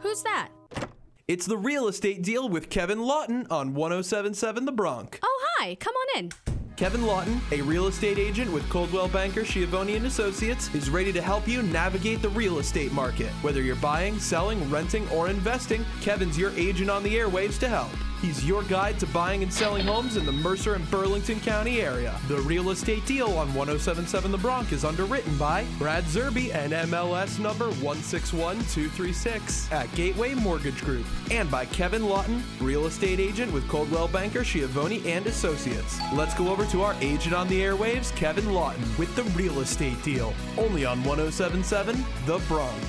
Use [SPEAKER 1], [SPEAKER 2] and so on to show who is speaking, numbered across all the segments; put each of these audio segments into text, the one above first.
[SPEAKER 1] Who's that?
[SPEAKER 2] It's the real estate deal with Kevin Lawton on 1077 The Bronc.
[SPEAKER 1] Oh, hi. Come on in.
[SPEAKER 2] Kevin Lawton, a real estate agent with Coldwell Banker Schiavone and Associates, is ready to help you navigate the real estate market. Whether you're buying, selling, renting, or investing, Kevin's your agent on the airwaves to help. He's your guide to buying and selling homes in the Mercer and Burlington County area. The real estate deal on 1077 The Bronc is underwritten by Brad Zerby and MLS number 161236 at Gateway Mortgage Group and by Kevin Lawton, real estate agent with Coldwell Banker Schiavone and Associates. Let's go over to our agent on the airwaves, Kevin Lawton, with the real estate deal. Only on 1077 The Bronc.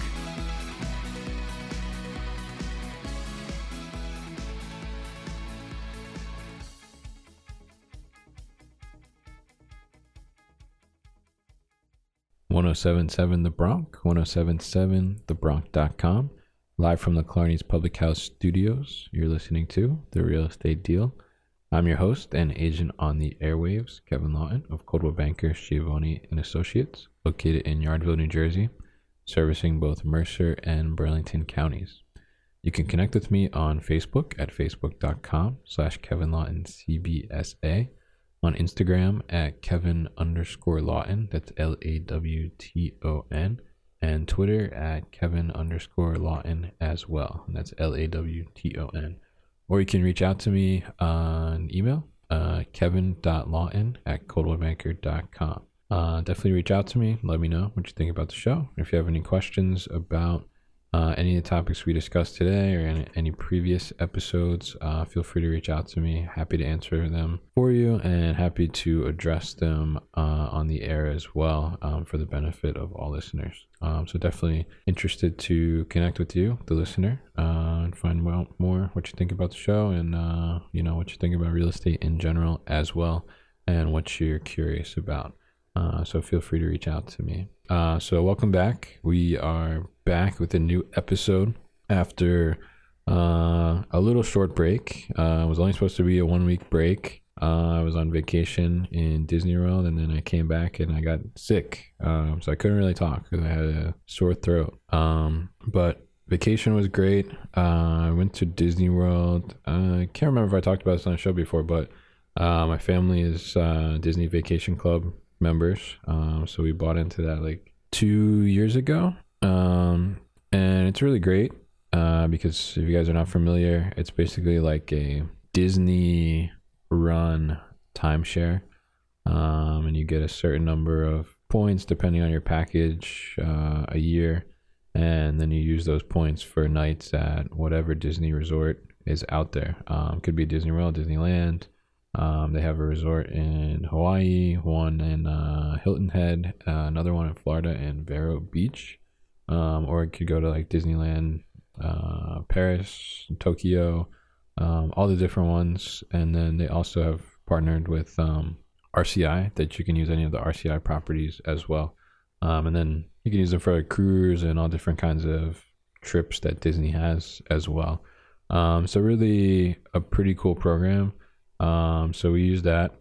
[SPEAKER 3] One zero seven seven The Bronc, 1077thebronc.com. Live from the Clarny's Public House Studios, you're listening to The Real Estate Deal. I'm your host and agent on the airwaves, Kevin Lawton of Coldwell Banker, Schiavone and Associates, located in Yardville, New Jersey, servicing both Mercer and Burlington counties. You can connect with me on Facebook at facebook.com slash Kevin Lawton CBSA, on Instagram at Kevin underscore Lawton, that's L A W T O N, and Twitter at Kevin underscore Lawton as well, and that's L A W T O N. Or you can reach out to me on email, uh, kevin.lawton at coldwellbanker.com. Uh, definitely reach out to me. Let me know what you think about the show. If you have any questions about uh, any of the topics we discussed today or any, any previous episodes, uh, feel free to reach out to me. Happy to answer them for you and happy to address them uh, on the air as well um, for the benefit of all listeners. Um, so definitely interested to connect with you, the listener, uh, and find out more what you think about the show and uh, you know what you think about real estate in general as well, and what you're curious about. Uh, so feel free to reach out to me. Uh, so welcome back. We are back with a new episode after uh, a little short break. Uh, it was only supposed to be a one week break. Uh, I was on vacation in Disney World, and then I came back and I got sick, um, so I couldn't really talk because I had a sore throat. Um, but vacation was great. Uh, I went to Disney World. I can't remember if I talked about this on the show before, but my family is Disney Vacation Club members. Um, so we bought into that like two years ago. Um, and it's really great uh, because if you guys are not familiar, it's basically like a Disney run timeshare. Um, and you get a certain number of points depending on your package uh, a year. And then you use those points for nights at whatever Disney resort is out there. Um, could be Disney World, Disneyland, um, they have a resort in Hawaii, one in uh, Hilton Head, uh, another one in Florida in Vero Beach. Um, or it could go to like Disneyland, uh, Paris, Tokyo, um, all the different ones. And then they also have partnered with um, RCI that you can use any of the RCI properties as well. Um, and then you can use them for a cruise and all different kinds of trips that Disney has as well. Um, so really a pretty cool program. Um, so we used that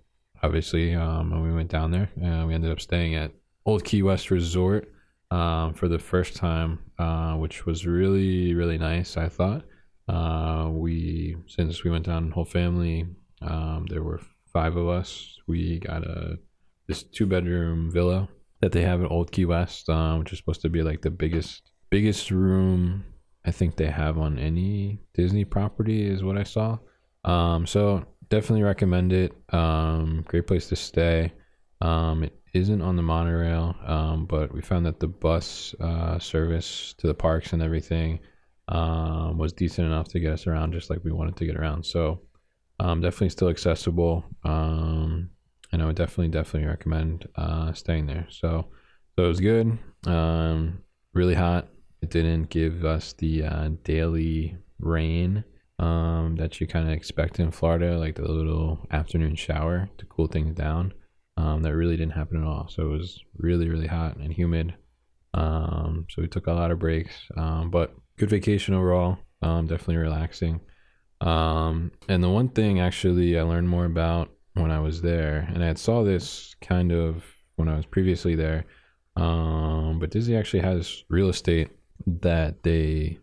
[SPEAKER 3] obviously um, when we went down there. and we ended up staying at Old Key West Resort um, for the first time, uh, which was really really nice. I thought. Uh, we since we went down whole family, um, there were five of us. We got a this two bedroom villa that they have at Old Key West, uh, which is supposed to be like the biggest biggest room I think they have on any Disney property, is what I saw. Um, so definitely recommend it. Um, great place to stay. Um, it isn't on the monorail, um, but we found that the bus uh, service to the parks and everything um, was decent enough to get us around just like we wanted to get around. So um, definitely still accessible. Um, and I would definitely, definitely recommend uh, staying there. So, so it was good. Um, really hot. It didn't give us the uh, daily rain um, that you kind of expect in Florida, like the little afternoon shower to cool things down. Um, that really didn't happen at all. So it was really, really hot and humid. Um, so we took a lot of breaks, um, but good vacation overall. Um, definitely relaxing. Um, and the one thing actually I learned more about when I was there, and I saw this kind of when I was previously there. Um, but Disney actually has real estate that they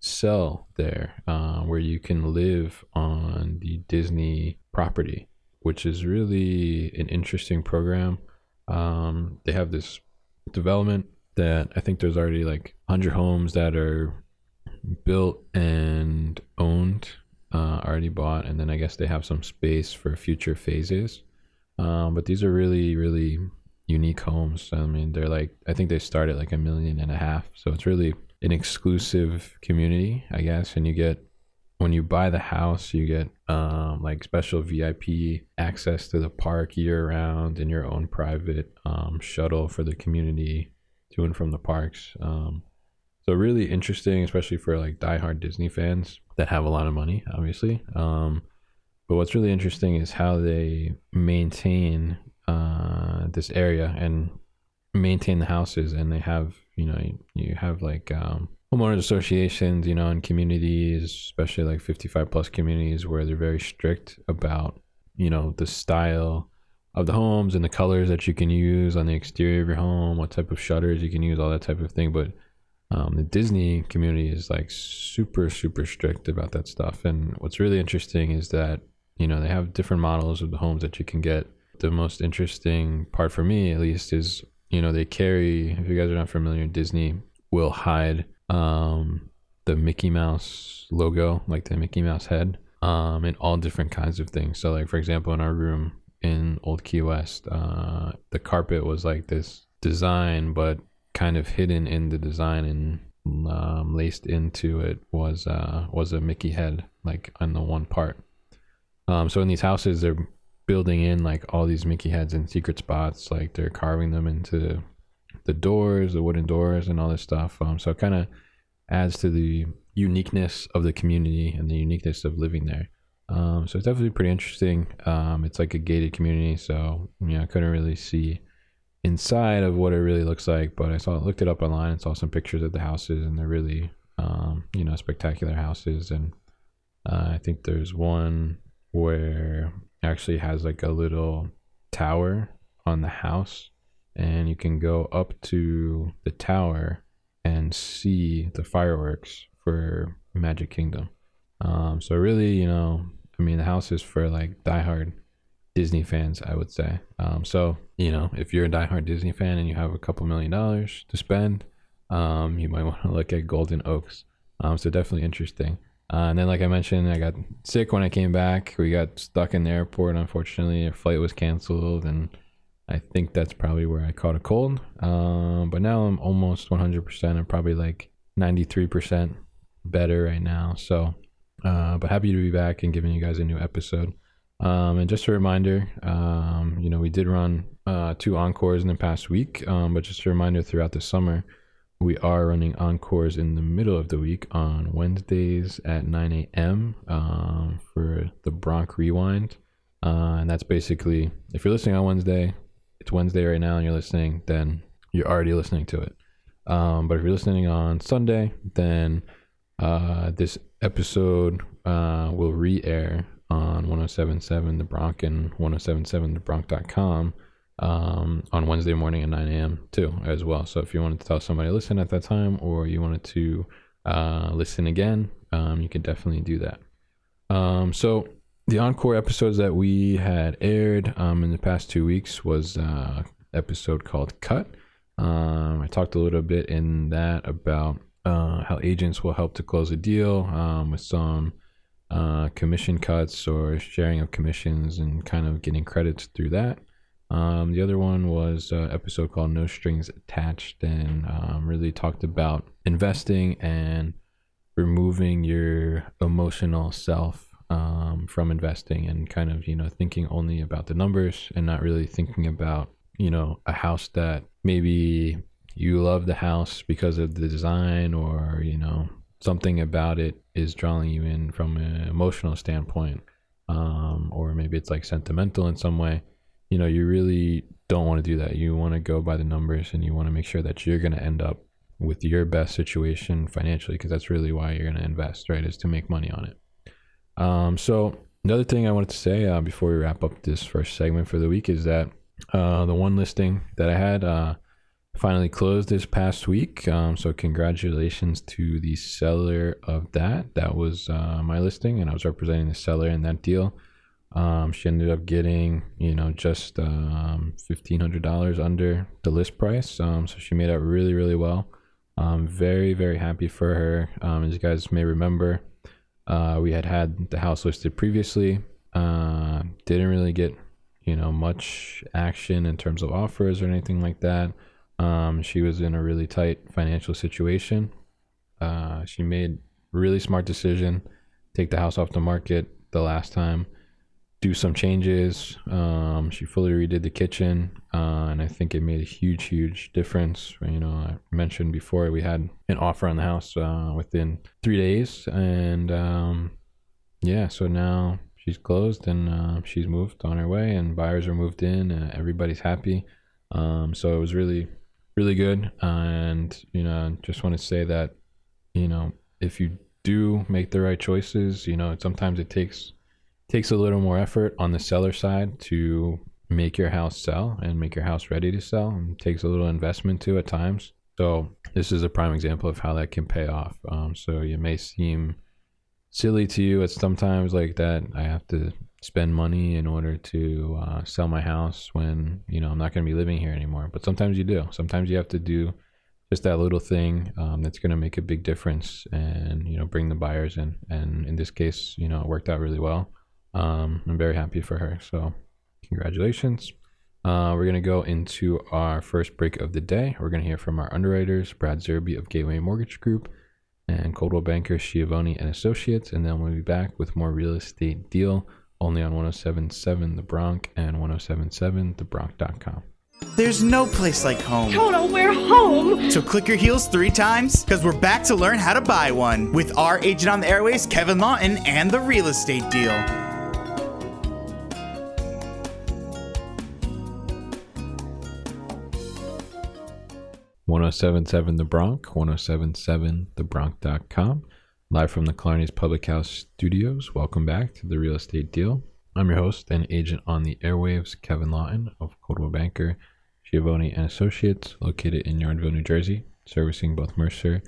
[SPEAKER 3] sell there, uh, where you can live on the Disney property, which is really an interesting program. Um, they have this development that I think there's already like 100 homes that are built and owned, uh, already bought, and then I guess they have some space for future phases. Um, but these are really, really unique homes. I mean, they're like I think they start at like a million and a half, so it's really an exclusive community, I guess. And you get when you buy the house, you get um, like special VIP access to the park year round and your own private um, shuttle for the community to and from the parks. Um, so really interesting, especially for like diehard Disney fans that have a lot of money, obviously. Um, but what's really interesting is how they maintain uh, this area and maintain the houses, and they have you know you have like um, homeowners associations, you know, and communities, especially like 55 plus communities, where they're very strict about you know the style of the homes and the colors that you can use on the exterior of your home, what type of shutters you can use, all that type of thing. But um, the Disney community is like super, super strict about that stuff. And what's really interesting is that, you know, they have different models of the homes that you can get. The most interesting part for me, at least, is, you know, they carry, if you guys are not familiar, Disney will hide um, the Mickey Mouse logo, like the Mickey Mouse head, um, in all different kinds of things. So, like, for example, in our room, in Old Key West. Uh, the carpet was like this design, but kind of hidden in the design and um, laced into it was uh, was a Mickey head, like on the one part. Um, so in these houses, they're building in like all these Mickey heads in secret spots, like they're carving them into the doors, the wooden doors, and all this stuff. Um, so it kind of adds to the uniqueness of the community and the uniqueness of living there. Um, so it's definitely pretty interesting. Um, it's like a gated community, so you know I couldn't really see inside of what it really looks like, but I saw looked it up online and saw some pictures of the houses, and they're really um, you know spectacular houses. And uh, I think there's one where actually has like a little tower on the house, and you can go up to the tower and see the fireworks for Magic Kingdom. Um, so really, you know, I mean, the house is for like diehard Disney fans, I would say. Um, so you know, if you're a diehard Disney fan and you have a couple million dollars to spend, um, you might want to look at Golden Oaks. Um, so definitely interesting. Uh, and then, like I mentioned, I got sick when I came back. We got stuck in the airport. Unfortunately, our flight was canceled, and I think that's probably where I caught a cold. Um, but now I'm almost 100%. I'm probably like 93% better right now. So uh, but happy to be back and giving you guys a new episode. Um, and just a reminder, um, you know, we did run uh, two encores in the past week, um, but just a reminder throughout the summer, we are running encores in the middle of the week on Wednesdays at 9 a.m. Um, for the Bronc Rewind. Uh, and that's basically, if you're listening on Wednesday, it's Wednesday right now and you're listening, then you're already listening to it. Um, but if you're listening on Sunday, then uh, this episode uh, will re-air on 1077 The Bronc and 1077thebronc.com um, on Wednesday morning at 9 a.m. too, as well. So if you wanted to tell somebody listen at that time or you wanted to uh, listen again, um, you can definitely do that. Um, so the encore episodes that we had aired um, in the past two weeks was uh, episode called Cut. Um, I talked a little bit in that about uh, how agents will help to close a deal um, with some uh, commission cuts or sharing of commissions and kind of getting credits through that. Um, the other one was an episode called No Strings Attached and um, really talked about investing and removing your emotional self um, from investing and kind of, you know, thinking only about the numbers and not really thinking about, you know, a house that maybe you love the house because of the design or you know something about it is drawing you in from an emotional standpoint um, or maybe it's like sentimental in some way you know you really don't want to do that you want to go by the numbers and you want to make sure that you're going to end up with your best situation financially because that's really why you're going to invest right is to make money on it um, so another thing i wanted to say uh, before we wrap up this first segment for the week is that uh, the one listing that i had uh, finally closed this past week. Um, so congratulations to the seller of that. That was uh, my listing, and I was representing the seller in that deal. Um, she ended up getting, you know, just um, fifteen hundred dollars under the list price. Um, so she made out really, really well. Um, very, very happy for her. Um, as you guys may remember, uh, we had had the house listed previously. Uh, didn't really get, you know, much action in terms of offers or anything like that. Um, she was in a really tight financial situation. Uh, she made really smart decision, take the house off the market the last time, do some changes. Um, she fully redid the kitchen, uh, and I think it made a huge, huge difference. You know, I mentioned before we had an offer on the house uh, within three days, and um, yeah, so now she's closed and uh, she's moved on her way, and buyers are moved in. and everybody's happy. Um, so it was really really good. and, you know, just want to say that, you know, if you do make the right choices, you know, sometimes it takes takes a little more effort on the seller side to make your house sell and make your house ready to sell. And takes a little investment too at times. So this is a prime example of how that can pay off. Um, so it may seem silly to you at sometimes like that. I have to spend money in order to uh, sell my house when you know I'm not going to be living here anymore. But sometimes you do. Sometimes you have to do just that little thing um, that's going to make a big difference and you know bring the buyers in. And in this case, you know, it worked out really well. Um, I'm very happy for her. So congratulations. Uh, we're going to go into our first break of the day. We're going to hear from our underwriters, Brad Zerby of Gateway Mortgage Group and Coldwell Banker Schiavone and Associates. And then we'll be back with more real estate deal only on 1077 The Bronc and 1077 TheBronc.com.
[SPEAKER 1] There's no place like home.
[SPEAKER 4] Toto, we're home!
[SPEAKER 1] So click your heels three times, because we're back to learn how to buy one with our agent on the airways, Kevin Lawton, and the real estate deal.
[SPEAKER 3] One zero seven seven The oh seven TheBronc.com. Live from the Clarnies Public House Studios. Welcome back to the Real Estate Deal. I'm your host and agent on the airwaves, Kevin Lawton of Coldwell Banker, Schiavone and Associates, located in Yardville, New Jersey, servicing both Mercer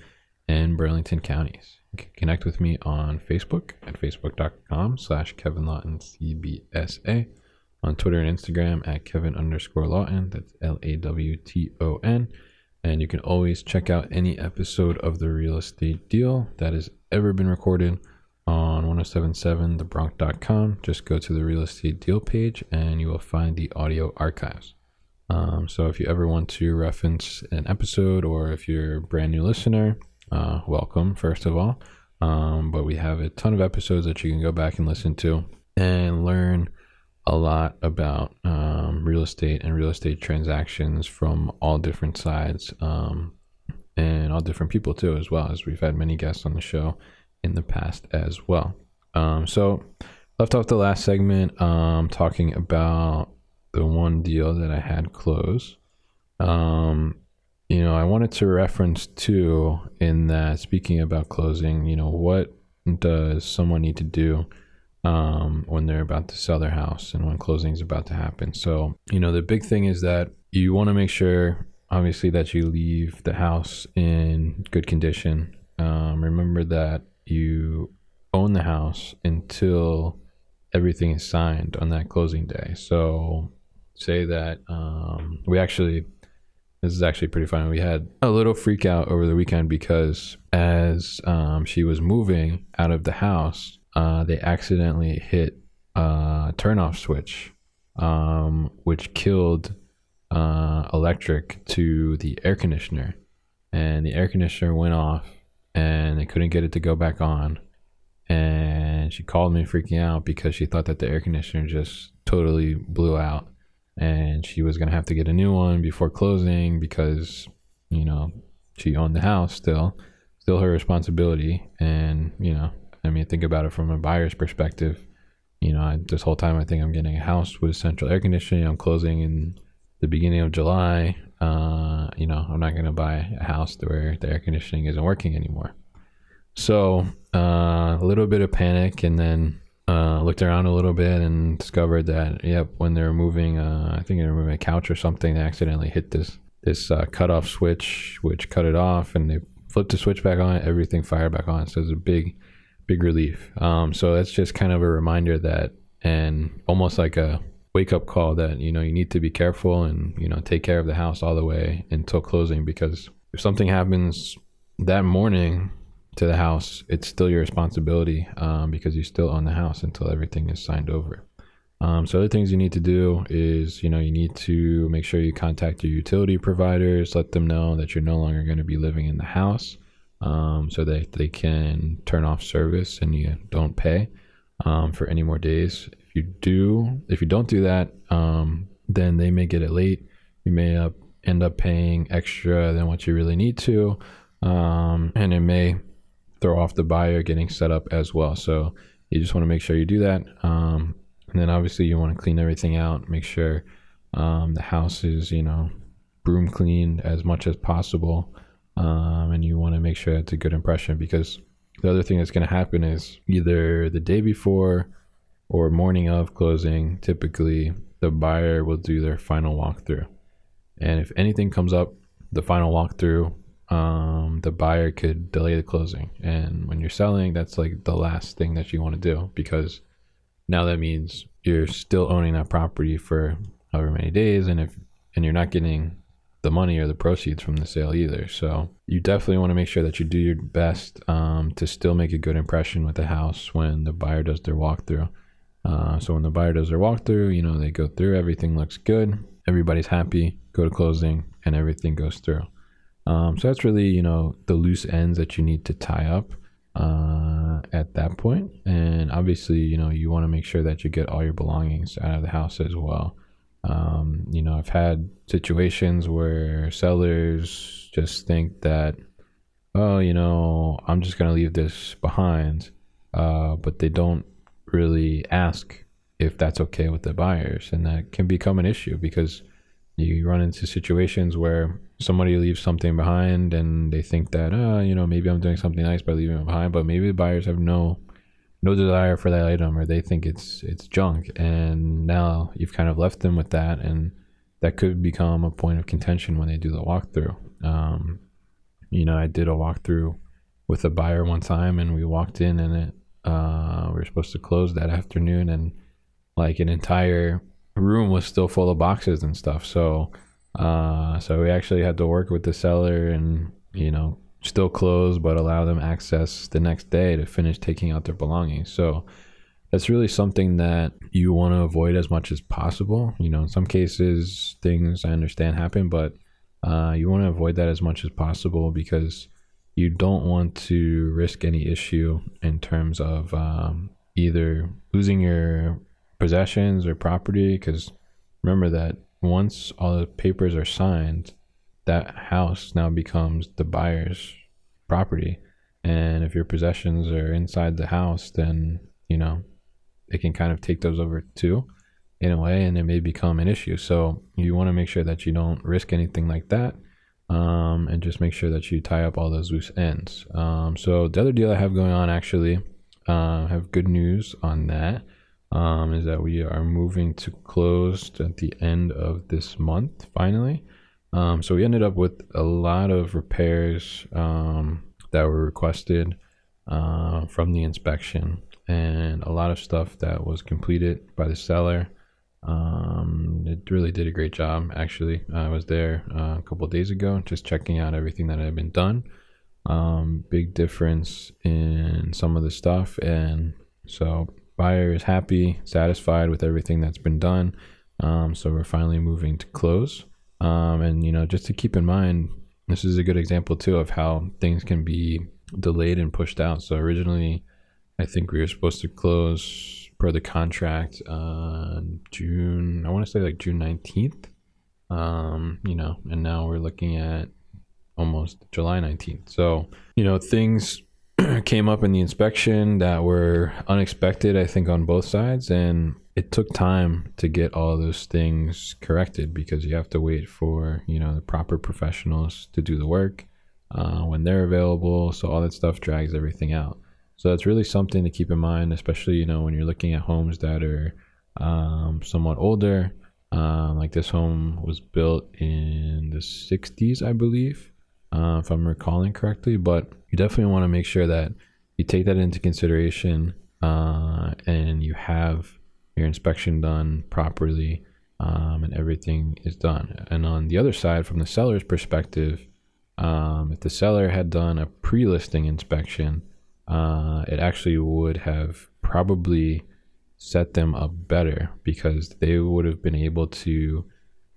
[SPEAKER 3] and Burlington counties. You can connect with me on Facebook at facebook.com slash Kevin Lawton CBSA, on Twitter and Instagram at Kevin underscore Lawton, that's L A W T O N. And you can always check out any episode of the real estate deal that has ever been recorded on 1077thebronc.com. Just go to the real estate deal page and you will find the audio archives. Um, so if you ever want to reference an episode or if you're a brand new listener, uh, welcome, first of all. Um, but we have a ton of episodes that you can go back and listen to and learn a lot about um, real estate and real estate transactions from all different sides um, and all different people too, as well as we've had many guests on the show in the past as well. Um, so, left off the last segment um, talking about the one deal that I had close. Um, you know, I wanted to reference too in that speaking about closing, you know, what does someone need to do? Um, when they're about to sell their house and when closing is about to happen. So, you know, the big thing is that you want to make sure, obviously, that you leave the house in good condition. Um, remember that you own the house until everything is signed on that closing day. So, say that um, we actually this is actually pretty funny. We had a little freak out over the weekend because as um, she was moving out of the house, uh, they accidentally hit a turnoff switch, um, which killed uh, electric to the air conditioner. And the air conditioner went off and they couldn't get it to go back on. And she called me freaking out because she thought that the air conditioner just totally blew out and she was going to have to get a new one before closing because, you know, she owned the house still, still her responsibility. And, you know, I mean, think about it from a buyer's perspective. You know, I, this whole time I think I'm getting a house with central air conditioning. I'm closing in the beginning of July. Uh, you know, I'm not going to buy a house where the air conditioning isn't working anymore. So uh, a little bit of panic, and then uh, looked around a little bit and discovered that yep, when they were moving, uh, I think they were moving a couch or something, they accidentally hit this this uh, cutoff switch, which cut it off, and they flipped the switch back on. Everything fired back on. So it's a big, big relief. Um, so that's just kind of a reminder that, and almost like a wake up call that you know you need to be careful and you know take care of the house all the way until closing because if something happens that morning to the house, it's still your responsibility um, because you still own the house until everything is signed over. Um, so other things you need to do is, you know, you need to make sure you contact your utility providers, let them know that you're no longer going to be living in the house, um, so that they can turn off service and you don't pay um, for any more days. If you do, if you don't do that, um, then they may get it late. You may end up paying extra than what you really need to, um, and it may throw off the buyer getting set up as well. So you just want to make sure you do that. Um, and then obviously you want to clean everything out, make sure um, the house is, you know, broom cleaned as much as possible. Um, and you want to make sure it's a good impression because the other thing that's going to happen is either the day before or morning of closing, typically the buyer will do their final walkthrough. And if anything comes up, the final walkthrough, um, the buyer could delay the closing. And when you're selling, that's like the last thing that you want to do because now that means you're still owning that property for however many days, and if and you're not getting the money or the proceeds from the sale either. So you definitely want to make sure that you do your best um, to still make a good impression with the house when the buyer does their walkthrough. Uh, so when the buyer does their walkthrough, you know they go through, everything looks good, everybody's happy, go to closing, and everything goes through. Um, so that's really you know the loose ends that you need to tie up uh, at that point. And obviously, you know, you want to make sure that you get all your belongings out of the house as well. Um, you know, I've had situations where sellers just think that, oh, you know, I'm just going to leave this behind. Uh, but they don't really ask if that's okay with the buyers. And that can become an issue because you run into situations where somebody leaves something behind and they think that uh you know maybe i'm doing something nice by leaving it behind but maybe the buyers have no no desire for that item or they think it's it's junk. And now you've kind of left them with that and that could become a point of contention when they do the walkthrough. Um, you know i did a walkthrough with a buyer one time and we walked in and it uh, we were supposed to close that afternoon and like an entire room was still full of boxes and stuff. So uh, so we actually had to work with the seller and, you know, still close, but allow them access the next day to finish taking out their belongings. So that's really something that you want to avoid as much as possible. You know, in some cases, things I understand happen, but uh, you want to avoid that as much as possible because you don't want to risk any issue in terms of um, either losing your possessions or property. Because remember that once all the papers are signed, that house now becomes the buyer's property. And if your possessions are inside the house, then, you know, they can kind of take those over too in a way and it may become an issue. So you want to make sure that you don't risk anything like that. Um, and just make sure that you tie up all those loose ends. Um, so the other deal I have going on actually, uh, have good news on that um, is that we are moving to closed at the end of this month finally. Um, so we ended up with a lot of repairs um, that were requested uh, from the inspection and a lot of stuff that was completed by the seller. Um, it really did a great job. Actually, I was there uh, a couple days ago, just checking out everything that had been done. Um, big difference in some of the stuff, and so buyer is happy, satisfied with everything that's been done. Um, so we're finally moving to close. Um, and you know, just to keep in mind, this is a good example too of how things can be delayed and pushed out. So originally, I think we were supposed to close per the contract uh, June. I want to say like June nineteenth. Um, you know, and now we're looking at almost July nineteenth. So you know, things came up in the inspection that were unexpected, I think, on both sides. And it took time to get all those things corrected because you have to wait for, you know, the proper professionals to do the work uh, when they're available. So all that stuff drags everything out. So that's really something to keep in mind, especially, you know, when you're looking at homes that are um, somewhat older. Um, like this home was built in the 60s, I believe, uh, if I'm recalling correctly. But you definitely want to make sure that you take that into consideration uh, and you have your inspection done properly um, and everything is done. And on the other side, from the seller's perspective, um, if the seller had done a pre listing inspection, uh, it actually would have probably set them up better because they would have been able to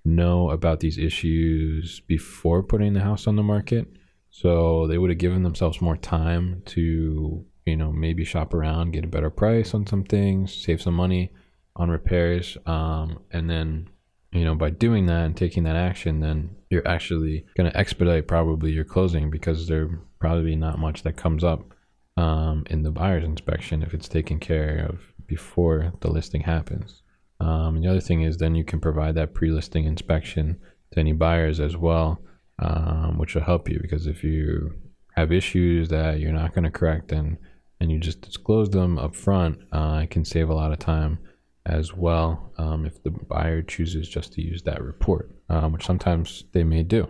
[SPEAKER 3] know about these issues before putting the house on the market. So they would have given themselves more time to, you know, maybe shop around, get a better price on some things, save some money on repairs. Um, and then, you know, by doing that and taking that action, then you're actually going to expedite probably your closing because there probably not much that comes up um, in the buyer's inspection if it's taken care of before the listing happens. Um, and the other thing is then you can provide that pre-listing inspection to any buyers as well, um, which will help you because if you have issues that you're not going to correct and and you just disclose them up front, uh, it can save a lot of time as well um, if the buyer chooses just to use that report, um, which sometimes they may do.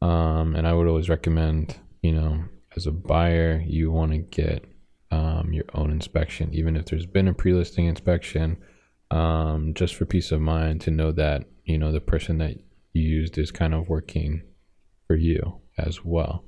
[SPEAKER 3] Um, and I would always recommend, you know, as a buyer, you want to get um, your own inspection, even if there's been a pre-listing inspection, um, just for peace of mind to know that you know the person that you used is kind of working for you as well.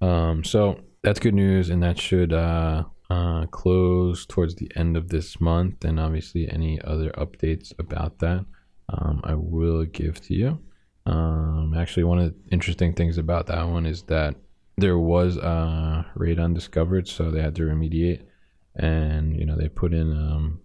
[SPEAKER 3] Um, so that's good news, and that should uh, uh, close towards the end of this month. And obviously, any other updates about that, um, I will give to you. Um, actually, one of the interesting things about that one is that there was a radon discovered, so they had to remediate, and you know they put in um,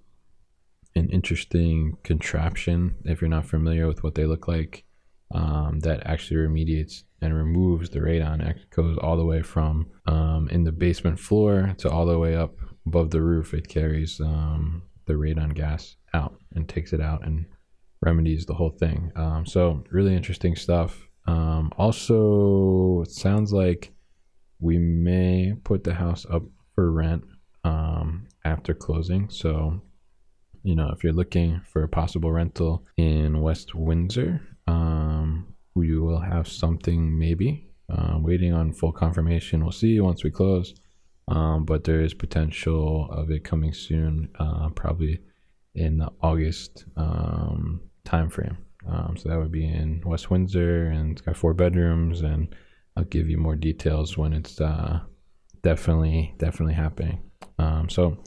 [SPEAKER 3] an interesting contraption. If you're not familiar with what they look like, um, that actually remediates and removes the radon. It goes all the way from um, in the basement floor to all the way up above the roof. It carries um, the radon gas out and takes it out and remedies the whole thing. Um, so really interesting stuff. Um, also, it sounds like we may put the house up for rent um, after closing. So, you know, if you're looking for a possible rental in West Windsor, um, we will have something maybe. Uh, waiting on full confirmation. We'll see once we close. Um, but there is potential of it coming soon, uh, probably in the August um, timeframe. Um, so that would be in West Windsor, and it's got four bedrooms and I'll give you more details when it's uh, definitely definitely happening. Um, so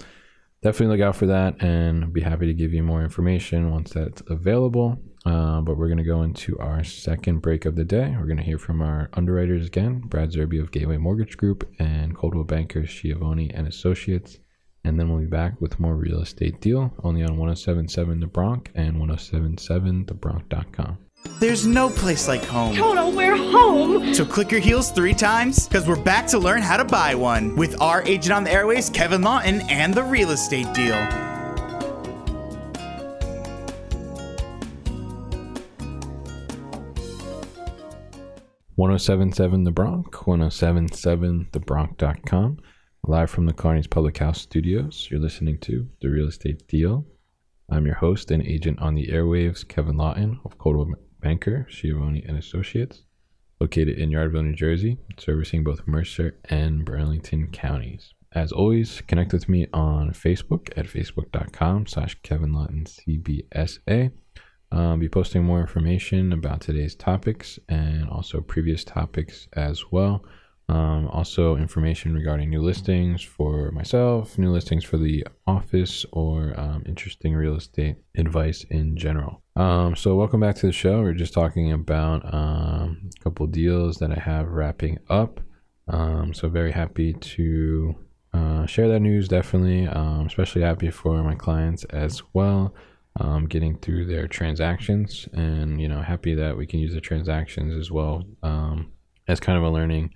[SPEAKER 3] definitely look out for that, and be happy to give you more information once that's available. Uh, but we're going to go into our second break of the day. We're going to hear from our underwriters again, Brad Zerby of Gateway Mortgage Group and Coldwell Bankers Schiavone and Associates. And then we'll be back with more real estate deal only on 1077 The Bronc and 1077thebronc.com.
[SPEAKER 1] There's no place like home.
[SPEAKER 4] Toto, we're home!
[SPEAKER 1] So click your heels three times because we're back to learn how to buy one with our agent on the airways, Kevin Lawton, and the real estate deal.
[SPEAKER 3] One zero seven seven The Bronc, 1077thebronc.com. Live from the Carney's Public House Studios, you're listening to The Real Estate Deal. I'm your host and agent on the airwaves, Kevin Lawton of Coldwell Banker, Schiavone and Associates, located in Yardville, New Jersey, servicing both Mercer and Burlington counties. As always, connect with me on Facebook at facebook.com slash Kevin Lawton CBSA. Um, be posting more information about today's topics and also previous topics as well. Um, also, information regarding new listings for myself, new listings for the office, or um, interesting real estate advice in general. Um, so, welcome back to the show. We're just talking about um, a couple deals that I have wrapping up. Um, so, very happy to uh, share that news, definitely. Especially happy for my clients as well. Um, getting through their transactions. And you know happy that we can use the transactions as well um, as kind of a learning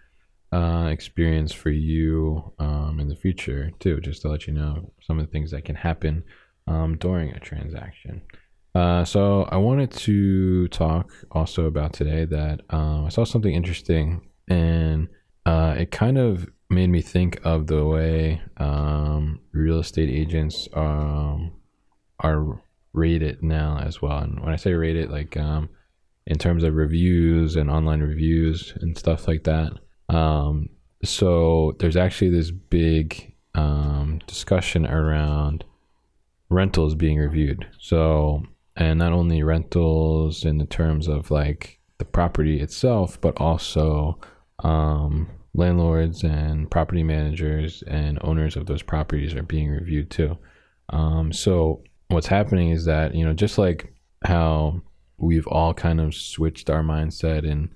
[SPEAKER 3] uh, experience for you um, in the future too just to let you know some of the things that can happen um, during a transaction. Uh, so i wanted to talk also about today that um, i saw something interesting and uh, it kind of made me think of the way um, real estate agents are rate it now as well. And when I say rate it, like um, in terms of reviews and online reviews and stuff like that. Um, so there's actually this big um, discussion around rentals being reviewed. So, and not only rentals in the terms of like the property itself, but also um, landlords and property managers and owners of those properties are being reviewed too. Um, so, what's happening is that, you know, just like how we've all kind of switched our mindset and,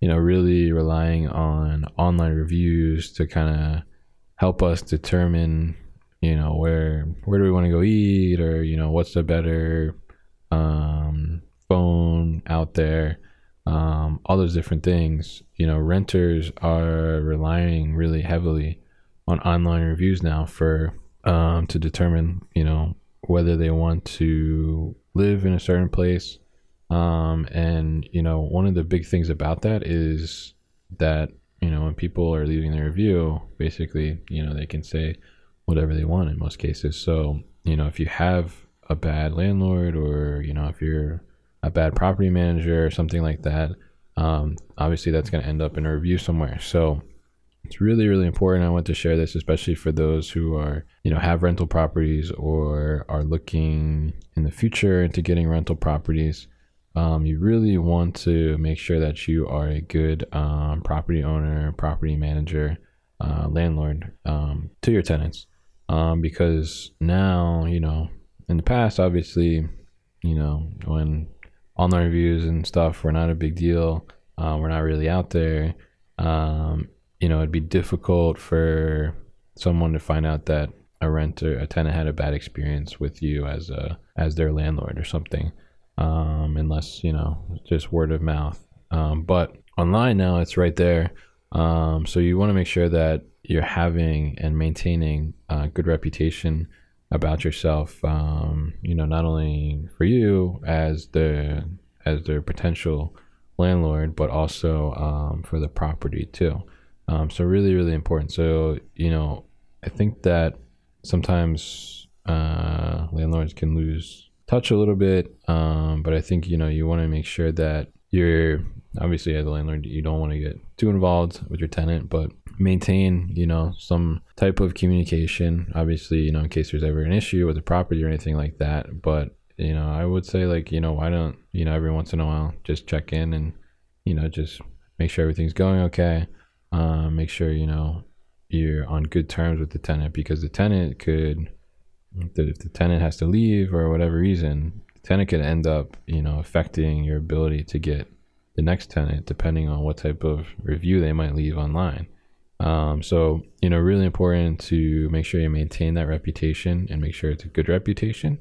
[SPEAKER 3] you know, really relying on online reviews to kind of help us determine you know where where do we want to go eat or you know what's the better um, phone out there um, all those different things. You know renters are relying really heavily on online reviews now for um, to determine you know whether they want to live in a certain place. Um, and you know one of the big things about that is that you know when people are leaving their review basically you know they can say whatever they want in most cases. So you know if you have a bad landlord or you know if you're a bad property manager or something like that um, obviously that's going to end up in a review somewhere. So it's really really important i want to share this especially for those who are you know have rental properties or are looking in the future into getting rental properties um, you really want to make sure that you are a good um, property owner, property manager, uh, landlord um, to your tenants. Um, because now, you know, in the past, obviously, you know, when online reviews and stuff were not a big deal, uh, we're not really out there. Um, you know, it'd be difficult for someone to find out that a renter, a tenant had a bad experience with you as a as their landlord or something um, unless you know just word of mouth. Um, but online now, it's right there. Um, so you want to make sure that you're having and maintaining a good reputation about yourself. Um, you know, not only for you as the as their potential landlord, but also um, for the property too. Um, so really, really important. So you know, I think that sometimes uh, landlords can lose touch a little bit. Um, but I think you know you want to make sure that you're obviously as a landlord you don't want to get too involved with your tenant, but maintain you know some type of communication. Obviously, you know in case there's ever an issue with the property or anything like that. But you know I would say like you know why don't you know every once in a while just check in and you know just make sure everything's going okay. Um, make sure you know you're on good terms with the tenant because the tenant could if the tenant has to leave or whatever reason, the tenant could end up, you know, affecting your ability to get the next tenant depending on what type of review they might leave online. Um, so, you know, really important to make sure you maintain that reputation and make sure it's a good reputation.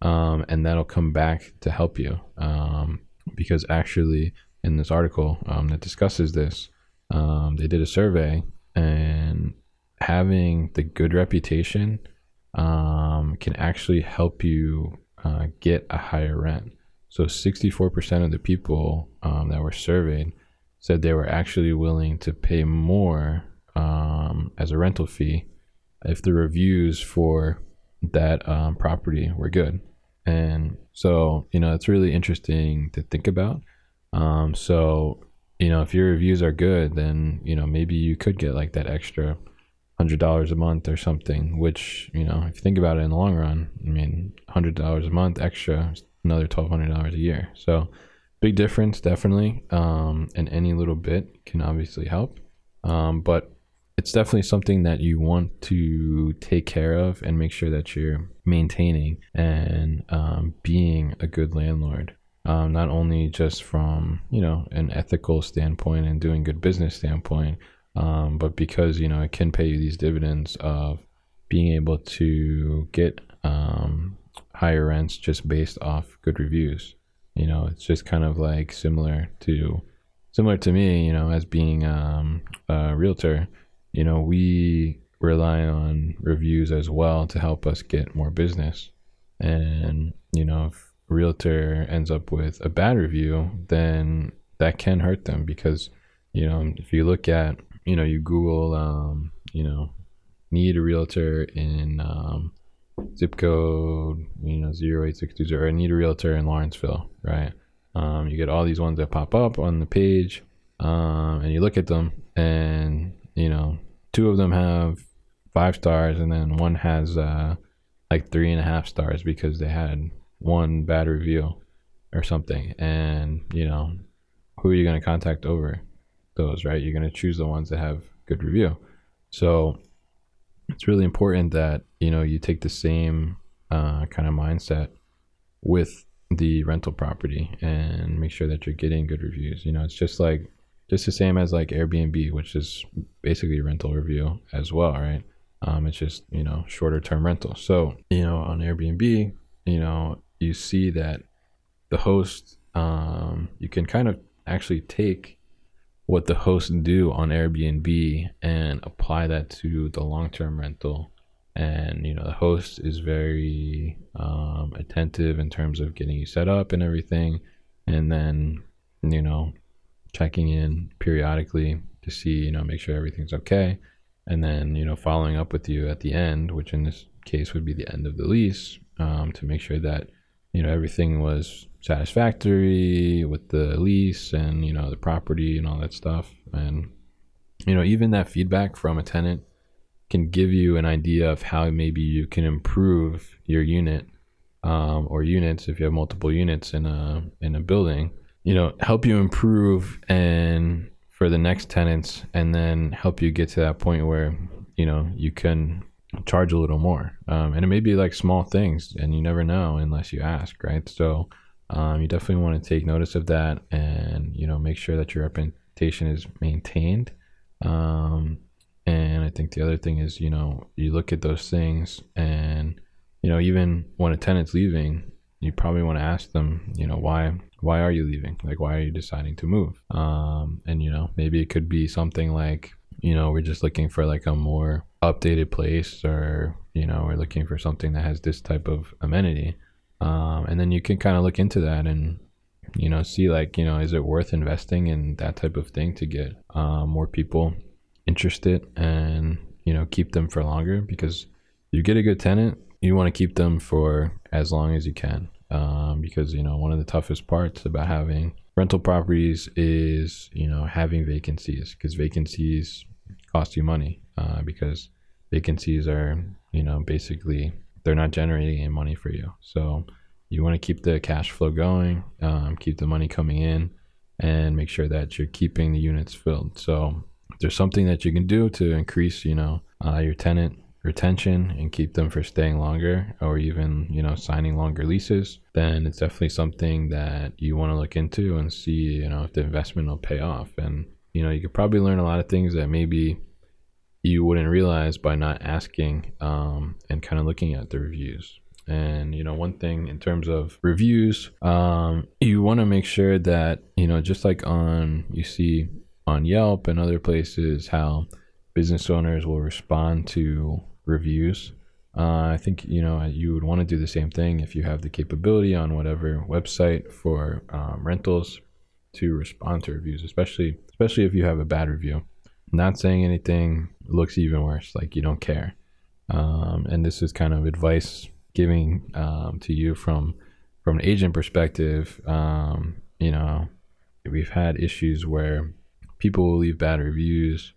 [SPEAKER 3] Um, and that'll come back to help you. Um, because actually, in this article um, that discusses this, um, they did a survey and having the good reputation um, can actually help you uh, get a higher rent. So 64% of the people um, that were surveyed said they were actually willing to pay more um, as a rental fee if the reviews for that um, property were good. And so, you know, it's really interesting to think about. Um, so, you know, if your reviews are good, then, you know, maybe you could get like that extra hundred dollars a month or something. Which you know, if you think about it in the long run, I mean, hundred dollars a month extra, another twelve hundred dollars a year. So big difference, definitely. Um, and any little bit can obviously help. Um, but it's definitely something that you want to take care of and make sure that you're maintaining and um, being a good landlord. Um, not only just from you know an ethical standpoint and doing good business standpoint, um, but because you know it can pay you these dividends of being able to get um, higher rents just based off good reviews. You know, it's just kind of like similar to similar to me. You know, as being um, a realtor, you know, we rely on reviews as well to help us get more business. And you know, if realtor ends up with a bad review, then that can hurt them because you know if you look at you know, you Google, um, you know, need a realtor in um, zip code, you know, 08620, I need a realtor in Lawrenceville, right? Um, you get all these ones that pop up on the page, um, and you look at them, and you know, two of them have five stars, and then one has uh, like three and a half stars because they had one bad review or something. And you know, who are you going to contact over those? Right? You're going to choose the ones that have good review. So it's really important that you know you take the same uh, kind of mindset with the rental property and make sure that you're getting good reviews. You know, it's just like just the same as like Airbnb, which is basically rental review as well, right? Um, it's just you know shorter term rental. So you know on Airbnb, you know you see that the host, um, you can kind of actually take what the hosts do on Airbnb and apply that to the long term rental. And you know the host is very um, attentive in terms of getting you set up and everything, and then you know checking in periodically to see you know make sure everything's okay and then you know following up with you at the end which in this case would be the end of the lease um, to make sure that you know everything was satisfactory with the lease and you know the property and all that stuff. And you know even that feedback from a tenant can give you an idea of how maybe you can improve your unit um, or units if you have multiple units in a in a building you know help you improve and for the next tenants and then help you get to that point where you know you can charge a little more. Um, and it may be like small things and you never know unless you ask right? So um, you definitely want to take notice of that and you know make sure that your reputation is maintained. Um, and i think the other thing is you know you look at those things and you know even when a tenant's leaving you probably want to ask them you know why why are you leaving? Like why are you deciding to move? Um and you know maybe it could be something like you know we're just looking for like a more updated place or you know we're looking for something that has this type of amenity. Um and then you can kind of look into that and you know see like you know is it worth investing in that type of thing to get uh, more people interested and you know keep them for longer? Because you get a good tenant you want to keep them for as long as you can um, because you know one of the toughest parts about having rental properties is you know having vacancies because vacancies cost you money uh, because vacancies are you know basically they're not generating any money for you. So you want to keep the cash flow going um, keep the money coming in and make sure that you're keeping the units filled. So if there's something that you can do to increase you know uh, your tenant retention and keep them for staying longer or even you know signing longer leases then it's definitely something that you want to look into and see you know if the investment will pay off. And you know you could probably learn a lot of things that maybe you wouldn't realize by not asking um, and kind of looking at the reviews. And you know one thing in terms of reviews um, you want to make sure that you know just like on you see on yelp and other places how business owners will respond to reviews. Uh, I think you know you would want to do the same thing if you have the capability on whatever website for um, rentals to respond to reviews, especially especially if you have a bad review. Not saying anything looks even worse, like you don't care. Um, and this is kind of advice giving um, to you from from an agent perspective. Um, you know, we've had issues where people will leave bad reviews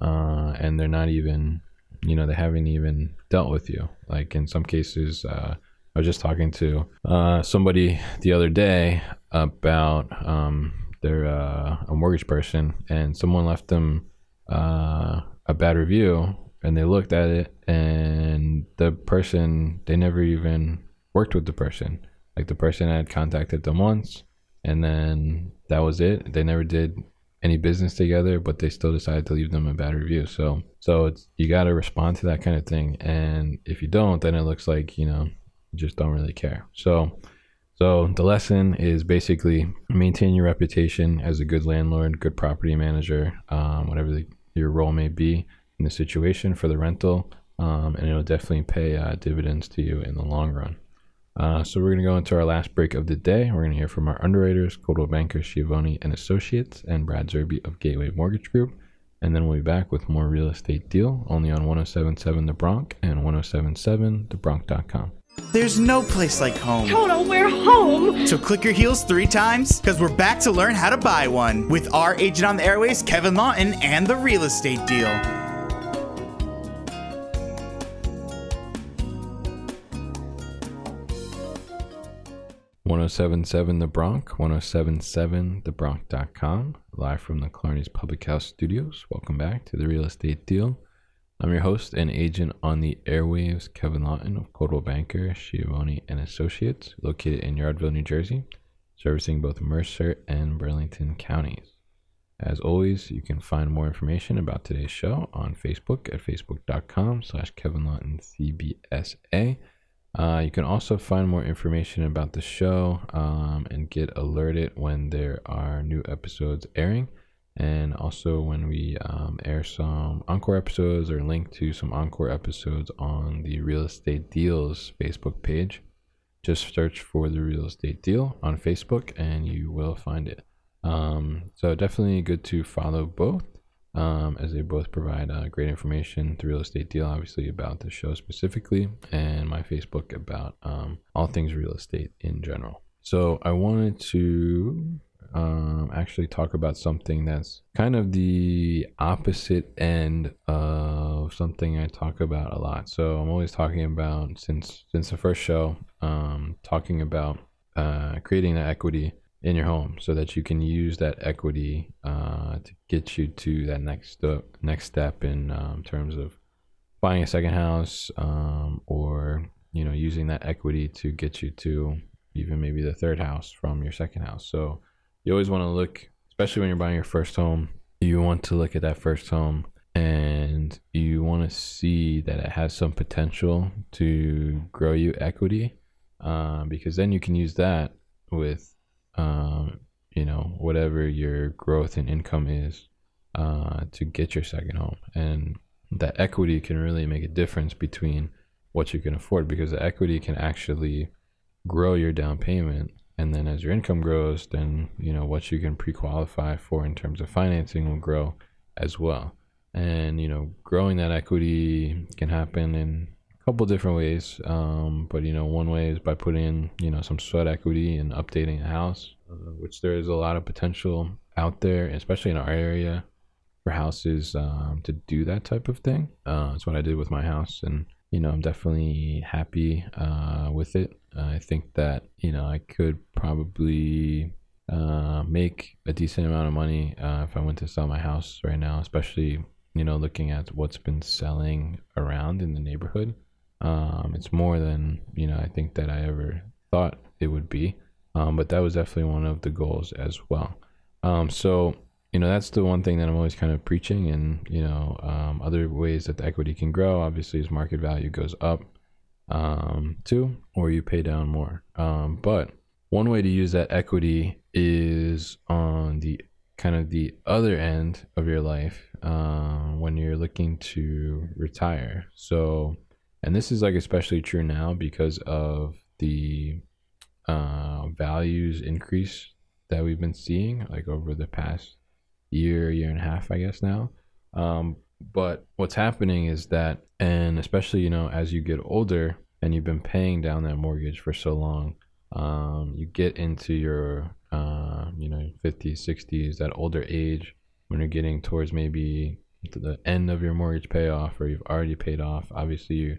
[SPEAKER 3] uh, and they're not even, you know, they haven't even dealt with you. Like in some cases, uh, I was just talking to uh, somebody the other day about um, their uh, a mortgage person, and someone left them uh, a bad review, and they looked at it, and the person they never even worked with the person. Like the person had contacted them once, and then that was it. They never did any business together, but they still decided to leave them a bad review. So so it's you got to respond to that kind of thing, and if you don't, then it looks like you know you just don't really care. So so the lesson is basically maintain your reputation as a good landlord, good property manager, um, whatever the, your role may be in the situation for the rental, um, and it'll definitely pay uh, dividends to you in the long run. Uh, so we're going to go into our last break of the day. We're going to hear from our underwriters, Coldwell Banker, Schiavone and Associates, and Brad Zerby of Gateway Mortgage Group. And then we'll be back with more real estate deal only on 1077 The Bronc and 1077thebronc.com.
[SPEAKER 1] There's no place like home.
[SPEAKER 4] Toto, we're home!
[SPEAKER 1] So click your heels three times because we're back to learn how to buy one with our agent on the airways, Kevin Lawton, and the real estate deal.
[SPEAKER 3] 1077 The Bronc, 1077thebronc.com, live from the Clarny's Public House Studios. Welcome back to the real estate deal. I'm your host and agent on the airwaves, Kevin Lawton of Coldwell Banker, Schiavone and Associates, located in Yardville, New Jersey, servicing both Mercer and Burlington counties. As always, you can find more information about today's show on Facebook at facebook.com slash Kevin Lawton CBSA. Uh, you can also find more information about the show um, and get alerted when there are new episodes airing. And also when we um, air some encore episodes or link to some encore episodes on the Real Estate Deals Facebook page. Just search for the Real Estate Deal on Facebook and you will find it. Um, so definitely good to follow both um, as they both provide uh, great information. The real estate deal, obviously, about the show specifically, and my Facebook about um, all things real estate in general. So I wanted to um, actually talk about something that's kind of the opposite end of something I talk about a lot. So I'm always talking about since since the first show, um, talking about uh, creating equity in your home so that you can use that equity uh, to get you to that next next step in um, terms of buying a second house um, or you know using that equity to get you to even maybe the third house from your second house. So you always want to look especially when you're buying your first home you want to look at that first home and you want to see that it has some potential to grow you equity uh, because then you can use that with um, you know, whatever your growth and income is uh, to get your second home. And that equity can really make a difference between what you can afford because the equity can actually grow your down payment. And then as your income grows, then, you know, what you can pre qualify for in terms of financing will grow as well. And, you know, growing that equity can happen in couple different ways. Um, but you know, one way is by putting in you know some sweat equity and updating a house, uh, which there is a lot of potential out there, especially in our area, for houses um, to do that type of thing. Uh, what I did with my house, and you know, I'm definitely happy uh, with it. I think that you know I could probably uh, make a decent amount of money uh, if I went to sell my house right now, especially you know looking at what's been selling around in the neighborhood. Um, it's more than you know I think that I ever thought it would be, um, but that was definitely one of the goals as well. Um, so you know that's the one thing that I'm always kind of preaching, and you know um, other ways that the equity can grow obviously is market value goes up um, too, or you pay down more. Um, but one way to use that equity is on the kind of the other end of your life uh, when you're looking to retire. So and this is like especially true now because of the uh, values increase that we've been seeing like over the past year year and a half i guess now. Um, but what's happening is that and especially you know as you get older and you've been paying down that mortgage for so long um, you get into your uh, you know 50s 60s that older age when you're getting towards maybe the end of your mortgage payoff or you've already paid off. Obviously you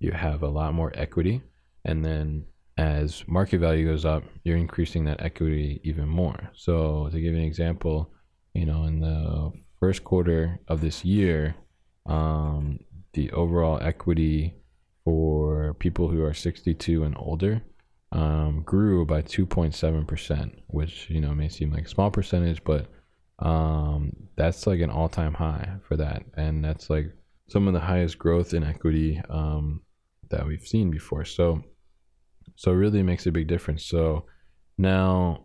[SPEAKER 3] you have a lot more equity. And then as market value goes up, you're increasing that equity even more. So to give you an example, you know, in the first quarter of this year, um, the overall equity for people who are 62 and older um, grew by 2.7%, which, you know, may seem like a small percentage, but um, that's like an all time high for that. And that's like some of the highest growth in equity um, that we've seen before. So so really makes a big difference. So now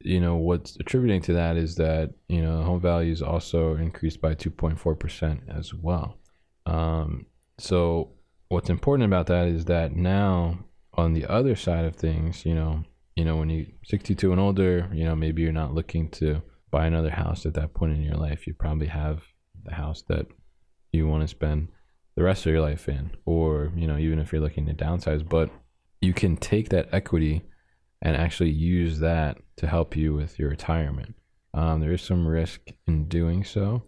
[SPEAKER 3] you know what's attributing to that is that you know home values also increased by 2.4% as well. Um, so what's important about that is that now on the other side of things, you know, you know when you 62 and older, you know maybe you're not looking to buy another house at that point in your life. You probably have the house that you want to spend the rest of your life in, or you know, even if you're looking to downsize, but you can take that equity and actually use that to help you with your retirement. Um, there is some risk in doing so,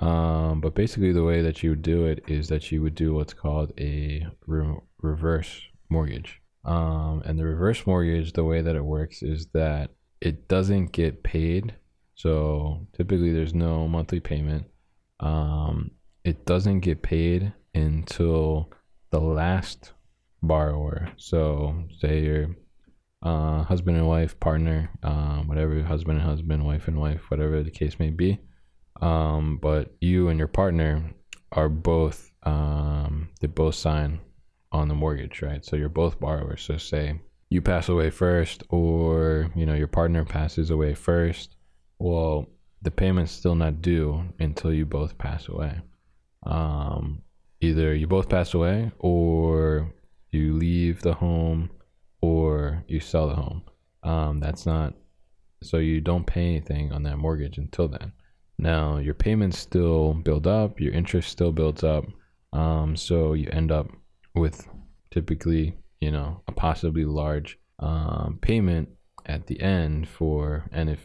[SPEAKER 3] um, but basically, the way that you would do it is that you would do what's called a re- reverse mortgage. Um, and the reverse mortgage, the way that it works is that it doesn't get paid. So typically, there's no monthly payment. Um, it doesn't get paid until the last borrower. So, say your uh, husband and wife, partner, um, whatever, husband and husband, wife and wife, whatever the case may be. Um, but you and your partner are both, um, they both sign on the mortgage, right? So you're both borrowers. So, say you pass away first, or you know your partner passes away first. Well, the payment's still not due until you both pass away. Um, either you both pass away, or you leave the home or you sell the home. Um, that's not so you don't pay anything on that mortgage until then. Now your payments still build up, your interest still builds up, um, so you end up with typically you know a possibly large um, payment at the end for, and if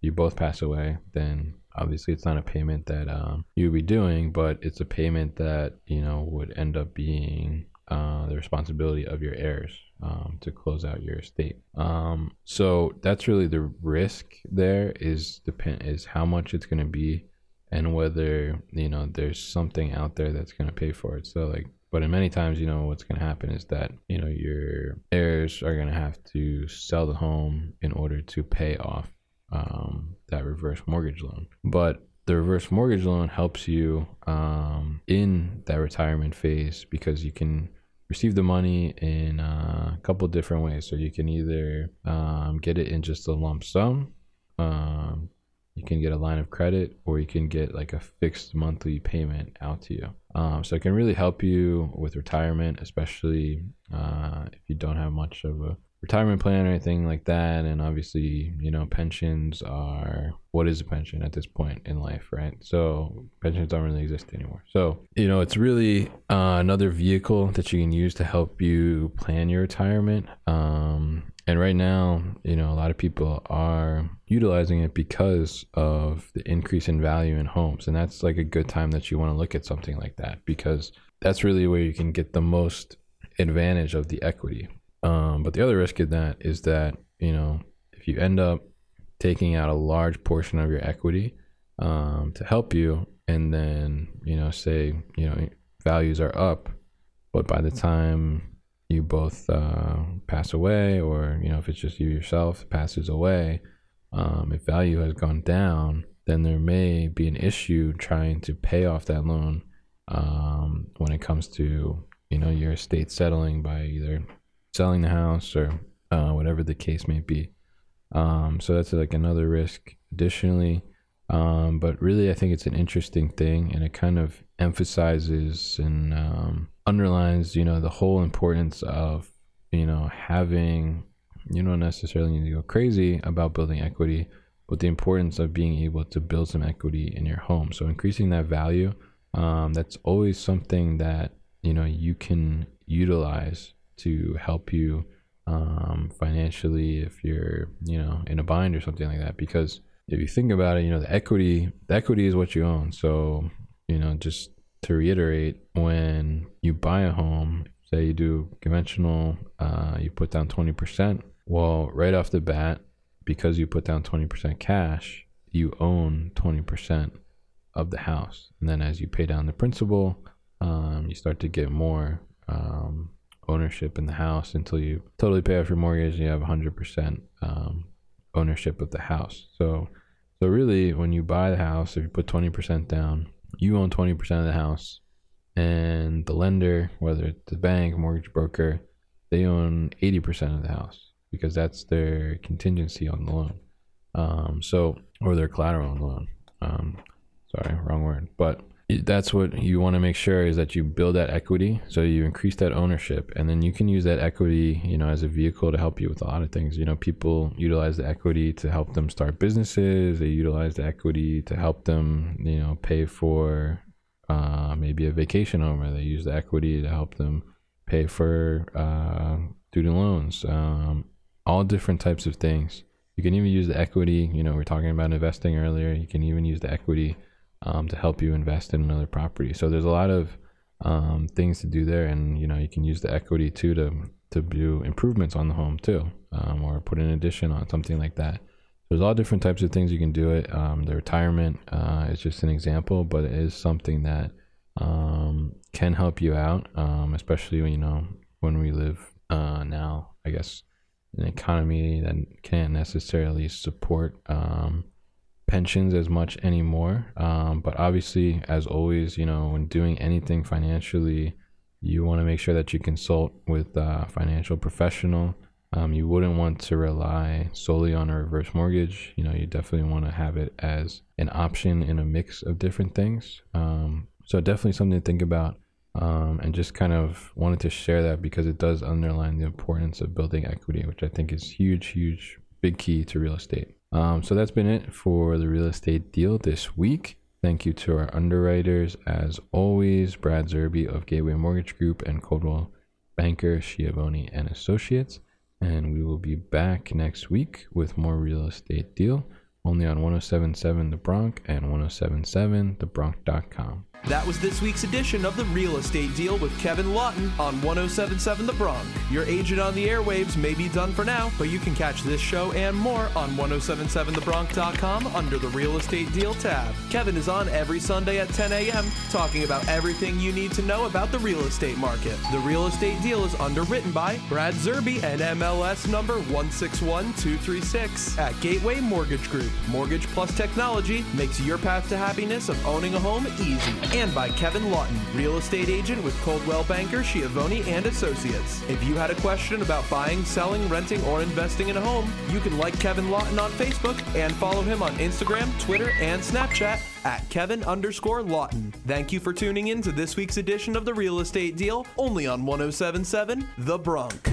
[SPEAKER 3] you both pass away, then obviously it's not a payment that um, you would be doing, but it's a payment that you know would end up being uh, the responsibility of your heirs um, to close out your estate. Um, so that's really the risk. There is depend is how much it's going to be, and whether you know there's something out there that's going to pay for it. So like, but in many times, you know what's going to happen is that you know your heirs are going to have to sell the home in order to pay off um, that reverse mortgage loan. But the reverse mortgage loan helps you um, in that retirement phase because you can receive the money in uh, a couple different ways. So you can either um, get it in just a lump sum, um, you can get a line of credit, or you can get like a fixed monthly payment out to you. Um, so it can really help you with retirement, especially uh, if you don't have much of a retirement plan or anything like that and obviously you know pensions are what is a pension at this point in life right? So pensions don't really exist anymore. So you know it's really uh, another vehicle that you can use to help you plan your retirement. Um, and right now you know a lot of people are utilizing it because of the increase in value in homes and that's like a good time that you want to look at something like that because that's really where you can get the most advantage of the equity um, but the other risk in that is that you know if you end up taking out a large portion of your equity um, to help you, and then you know say you know values are up, but by the time you both uh, pass away, or you know if it's just you yourself passes away, um, if value has gone down, then there may be an issue trying to pay off that loan um, when it comes to you know your estate settling by either selling the house or uh, whatever the case may be. Um, so that's like another risk additionally. Um, but really, I think it's an interesting thing and it kind of emphasizes and um, underlines, you know, the whole importance of, you know, having, you don't necessarily need to go crazy about building equity, but the importance of being able to build some equity in your home. So increasing that value, um, that's always something that, you know, you can utilize to help you um, financially if you're you know in a bind or something like that. Because if you think about it you know the equity the equity is what you own. So you know just to reiterate when you buy a home say you do conventional uh, you put down 20% well right off the bat because you put down 20% cash you own 20% of the house. And then as you pay down the principal um, you start to get more um, ownership in the house until you totally pay off your mortgage and you have 100% um, ownership of the house. So, so really, when you buy the house, if you put 20% down, you own 20% of the house, and the lender, whether it's the bank, mortgage broker, they own 80% of the house because that's their contingency on the loan. Um, so, or their collateral on the loan. Um, sorry, wrong word. But that's what you want to make sure is that you build that equity so you increase that ownership and then you can use that equity you know as a vehicle to help you with a lot of things. You know people utilize the equity to help them start businesses they utilize the equity to help them you know pay for uh, maybe a vacation home or they use the equity to help them pay for uh, student loans um, all different types of things. You can even use the equity you know we are talking about investing earlier you can even use the equity um, to help you invest in another property. So there's a lot of um, things to do there, and you know you can use the equity too to to do improvements on the home too, um, or put an addition on something like that. There's all different types of things you can do it. Um, the retirement uh, is just an example, but it is something that um, can help you out, um, especially when you know when we live uh, now. I guess in an economy that can't necessarily support um, pensions as much anymore. Um, but obviously, as always, you know, when doing anything financially, you want to make sure that you consult with a financial professional. Um, you wouldn't want to rely solely on a reverse mortgage. You know, you definitely want to have it as an option in a mix of different things. Um, so definitely something to think about. Um, and just kind of wanted to share that because it does underline the importance of building equity, which I think is huge, huge, big key to real estate. Um, so that's been it for the real estate deal this week. Thank you to our underwriters, as always, Brad Zerby of Gateway Mortgage Group and Coldwell Banker, Schiavone and Associates. And we will be back next week with more real estate deal only on 1077 The Bronc and 1077thebronc.com.
[SPEAKER 2] That was this week's edition of The Real Estate Deal with Kevin Lawton on 1077 The Bronc. Your agent on the airwaves may be done for now, but you can catch this show and more on 1077thebronc.com under the Real Estate Deal tab. Kevin is on every Sunday at 10 a.m. talking about everything you need to know about the real estate market. The Real Estate Deal is underwritten by Brad Zerby and MLS number 161236 at Gateway Mortgage Group. Mortgage plus technology makes your path to happiness of owning a home easy and by Kevin Lawton, real estate agent with Coldwell Banker, Schiavone and Associates. If you had a question about buying, selling, renting, or investing in a home, you can like Kevin Lawton on Facebook and follow him on Instagram, Twitter, and Snapchat at Kevin underscore Lawton. Thank you for tuning in to this week's edition of The Real Estate Deal, only on 1077 The Bronc.